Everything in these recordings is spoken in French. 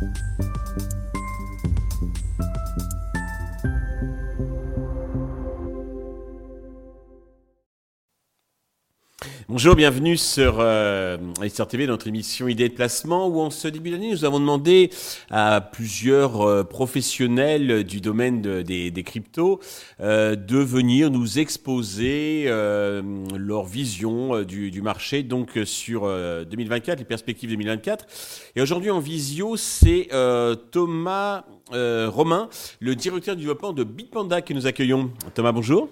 Thank you. Bonjour, bienvenue sur euh, TV, notre émission Idées de placement, où en ce début d'année, nous avons demandé à plusieurs euh, professionnels du domaine des, cryptos euh, de venir nous exposer euh, leur vision du, du, marché donc sur 2024, les perspectives 2024. Et aujourd'hui en visio, c'est Thomas Romain, le directeur du développement de Bitpanda que nous accueillons. Thomas, bonjour.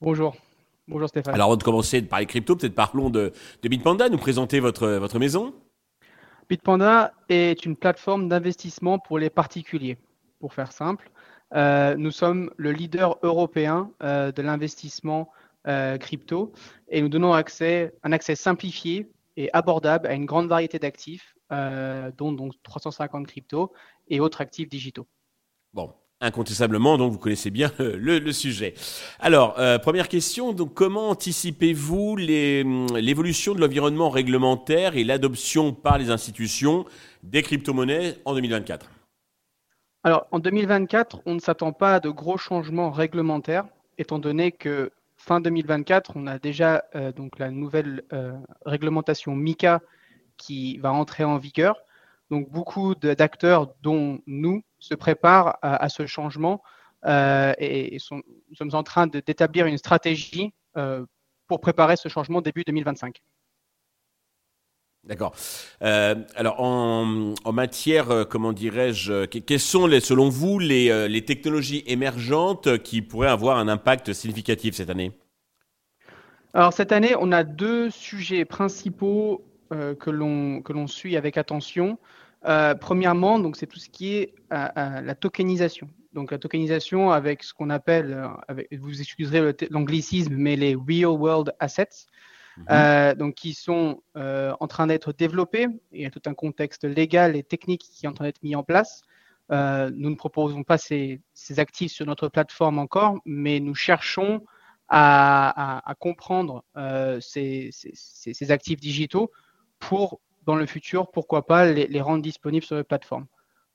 Bonjour. Bonjour Stéphane. Alors avant de commencer de parler crypto, peut-être parlons de, de Bitpanda, nous présenter votre, votre maison. Bitpanda est une plateforme d'investissement pour les particuliers, pour faire simple. Euh, nous sommes le leader européen euh, de l'investissement euh, crypto et nous donnons accès, un accès simplifié et abordable à une grande variété d'actifs, dont donc 350 cryptos et autres actifs digitaux. Bon, Incontestablement, donc vous connaissez bien le, sujet. Alors, euh, première question, donc comment anticipez-vous hum, l'évolution de l'environnement réglementaire et l'adoption par les institutions des crypto-monnaies en 2024 Alors, en 2024, on ne s'attend pas à de gros changements réglementaires, étant donné que fin 2024, on a déjà euh, donc la nouvelle euh, réglementation MICA qui va entrer en vigueur. Donc, beaucoup d'acteurs, dont nous, se préparent à, à ce changement euh, et, sont, nous sommes en train d'établir une stratégie euh, pour préparer ce changement début 2025. D'accord. Euh, alors, en, en matière, euh, comment dirais-je, quelles sont, les, selon vous, les, les, technologies émergentes qui pourraient avoir un impact significatif cette année? Alors, cette année, on a deux sujets principaux euh, que l'on suit avec attention. Euh, premièrement, donc c'est tout ce qui est euh, euh, la tokenisation. Donc la tokenisation avec ce qu'on appelle, avec, vous excuserez l'anglicisme, mais les real world assets, -hmm. donc qui sont en train d'être développés. Il y a tout un contexte légal et technique qui est en train d'être mis en place. nous ne proposons pas ces, ces, actifs sur notre plateforme encore, mais nous cherchons à, à, à comprendre ces, ces, ces actifs digitaux pour dans le futur, pourquoi pas les, les rendre disponibles sur les plateformes.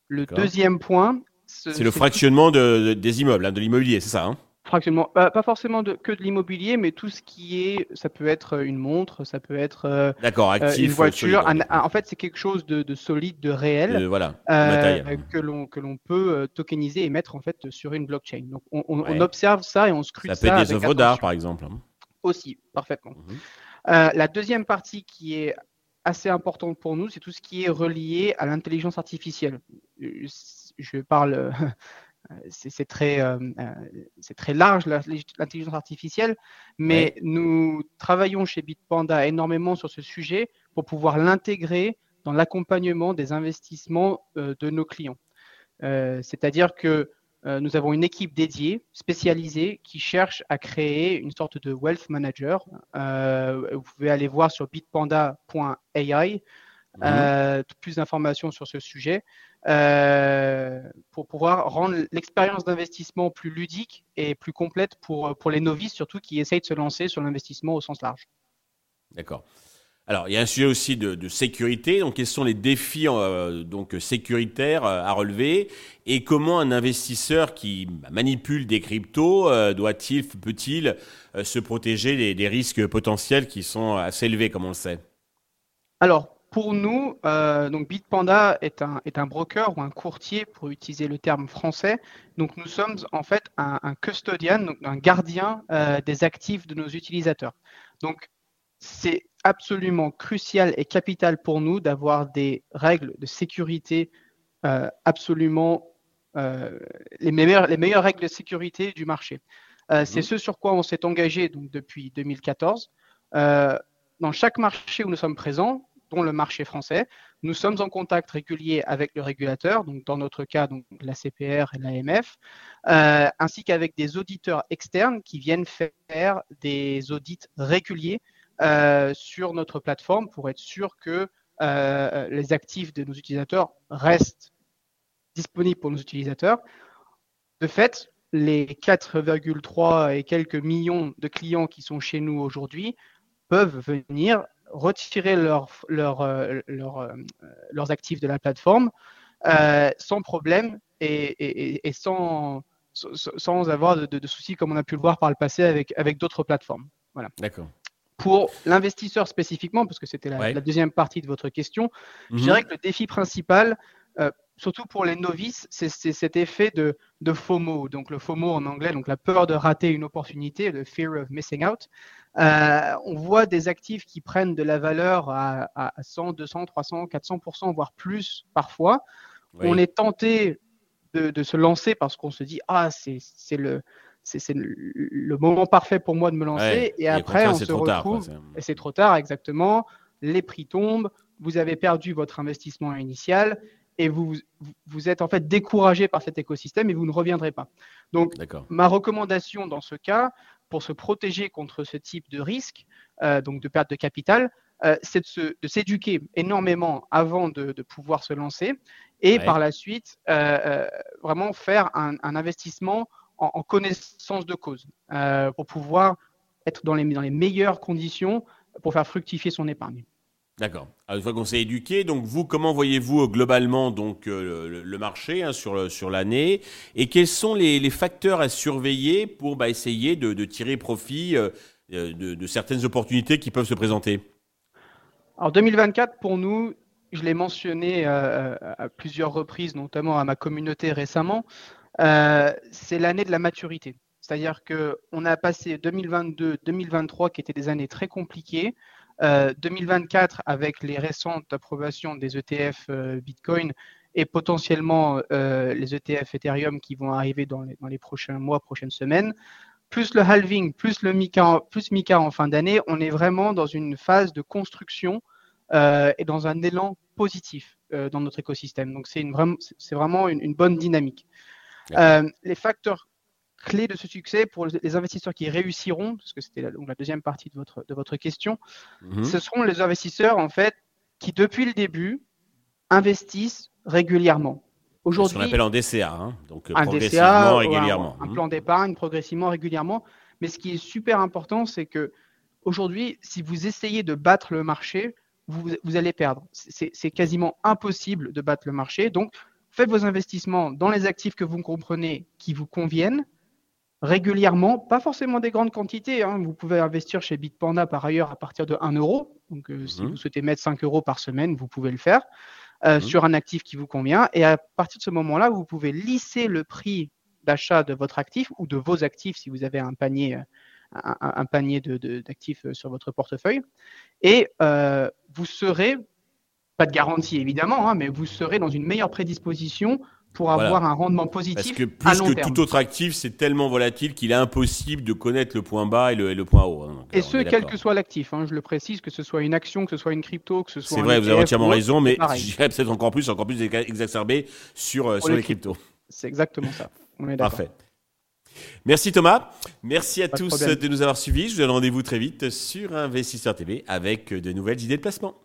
Le deuxième point, c'est le fractionnement de, de, des immeubles, hein, de l'immobilier, c'est ça hein? Fractionnement, bah, pas forcément de, que de l'immobilier, mais tout ce qui est, ça peut être une montre, ça peut être euh, actif, une voiture. Un, un, en fait, c'est quelque chose de, de, solide, de réel, euh, voilà, euh, que l'on que l'on peut euh, tokeniser et mettre en fait sur une blockchain. Donc, on, on, ouais. on observe ça et on scrute ça. Ça peut être des œuvres d'art, par exemple. Hein. Aussi, parfaitement. Mm -hmm. la deuxième partie qui est assez importante pour nous, c'est tout ce qui est relié à l'intelligence artificielle. Je parle, c'est très, euh, c'est très large l'intelligence artificielle, mais ouais. nous travaillons chez Bitpanda énormément sur ce sujet pour pouvoir l'intégrer dans l'accompagnement des investissements euh, de nos clients. Euh, C'est-à-dire que euh, nous avons une équipe dédiée, spécialisée, qui cherche à créer une sorte de wealth manager. Euh, vous pouvez aller voir sur bitpanda.ai mmh. euh, plus d'informations sur ce sujet euh, pour pouvoir rendre l'expérience d'investissement plus ludique et plus complète pour, pour les novices, surtout qui essayent de se lancer sur l'investissement au sens large. D'accord. Alors, il y a un sujet aussi de, sécurité. Donc, quels sont les défis euh, donc sécuritaires euh, à relever? Et comment un investisseur qui manipule des cryptos euh, doit-il, peut-il se protéger des, risques potentiels qui sont assez élevés, comme on le sait? Alors, pour nous, donc Bitpanda est un, est un broker ou un courtier, pour utiliser le terme français. Donc, nous sommes en fait un, un custodian, donc un gardien des actifs de nos utilisateurs. Donc, c'est absolument crucial et capital pour nous d'avoir des règles de sécurité euh, absolument euh, les, meilleures, les meilleures règles de sécurité du marché. Euh, mmh. C'est ce sur quoi on s'est engagé donc, depuis 2014. Euh, dans chaque marché où nous sommes présents, dont le marché français, nous sommes en contact régulier avec le régulateur, donc dans notre cas donc la CPR et l'AMF, euh, ainsi qu'avec des auditeurs externes qui viennent faire des audits réguliers euh, sur notre plateforme pour être sûr que euh, les actifs de nos utilisateurs restent disponibles pour nos utilisateurs. De fait, les 4,3 et quelques millions de clients qui sont chez nous aujourd'hui peuvent venir retirer leur, leur, euh, leur, euh, leurs actifs de la plateforme, sans problème et, et, sans, sans avoir de, de, soucis comme on a pu le voir par le passé avec, avec d'autres plateformes. Voilà. D'accord. Pour l'investisseur spécifiquement, parce que c'était la, deuxième partie de votre question, je mhm. dirais que le défi principal, euh, surtout pour les novices, c'est cet effet de, de, FOMO. Donc le FOMO en anglais, donc la peur de rater une opportunité, le fear of missing out. Euh, on voit des actifs qui prennent de la valeur à, à 100, 200, 300, 400%, voire plus parfois. On est tenté de, de, se lancer parce qu'on se dit ah c'est le c'est le moment parfait pour moi de me lancer. et, après, on se retrouve, et c'est trop tard, exactement. Les prix tombent, vous avez perdu votre investissement initial et vous, vous êtes en fait découragé par cet écosystème et vous ne reviendrez pas. Donc, ma recommandation dans ce cas, pour se protéger contre ce type de risque, euh, donc de perte de capital, euh, c'est de s'éduquer énormément avant de, pouvoir se lancer et par la suite, euh, vraiment faire un, un investissement en, connaissance de cause pour pouvoir être dans les, dans les meilleures conditions pour faire fructifier son épargne. D'accord. Une fois qu'on s'est éduqué, donc vous, comment voyez-vous euh, globalement donc euh, le, marché hein, sur sur l'année? Et quels sont les, facteurs à surveiller pour bah, essayer de, tirer profit de, certaines opportunités qui peuvent se présenter? Alors 2024 pour nous, je l'ai mentionné à plusieurs reprises, notamment à ma communauté récemment. Euh, c'est l'année de la maturité. C'est-à-dire qu'on a passé 2022, 2023 qui étaient des années très compliquées. 2024 euh, avec les récentes approbations des ETF euh, Bitcoin et potentiellement les ETF Ethereum qui vont arriver dans les, prochains mois, prochaines semaines, plus le halving, plus le Mika, plus Mika en fin d'année, on est vraiment dans une phase de construction et dans un élan positif dans notre écosystème. Donc c'est vraiment une, bonne dynamique. Euh, les facteurs clés de ce succès pour les investisseurs qui réussiront, parce que c'était la, la, deuxième partie de votre, de votre question, mhm. ce seront les investisseurs en fait qui depuis le début investissent régulièrement. Aujourd'hui, ce qu'on appelle en DCA, hein, donc progressivement, régulièrement. Un, plan d'épargne progressivement, régulièrement. Mais ce qui est super important, c'est que aujourd'hui, si vous essayez de battre le marché, vous, vous allez perdre. C'est quasiment impossible de battre le marché. Donc, faites vos investissements dans les actifs que vous comprenez qui vous conviennent régulièrement, pas forcément des grandes quantités. Hein. Vous pouvez investir chez Bitpanda par ailleurs à partir de 1 euro. Donc, euh, si mhm. vous souhaitez mettre 5 euros par semaine, vous pouvez le faire euh, mhm. sur un actif qui vous convient. Et à partir de ce moment-là, vous pouvez lisser le prix d'achat de votre actif ou de vos actifs si vous avez un panier, un, panier d'actifs sur votre portefeuille. Et euh, vous serez pas de garantie évidemment, hein, mais vous serez dans une meilleure prédisposition pour avoir un rendement positif. Parce que plus que tout autre actif, c'est tellement volatile qu'il est impossible de connaître le point bas et le, point haut. Hein. et ce, quel que soit l'actif. Hein, je le précise, que ce soit une action, que ce soit une crypto, que ce soit. C'est vrai, vous avez entièrement raison, mais j'irais peut-être encore plus, encore plus exacerbé sur, euh, sur les, cryptos. C'est exactement ça. On est Parfait. Merci Thomas. Merci à tous de nous avoir suivis. Je vous donne rendez-vous très vite sur Investisseur TV avec de nouvelles idées de placement.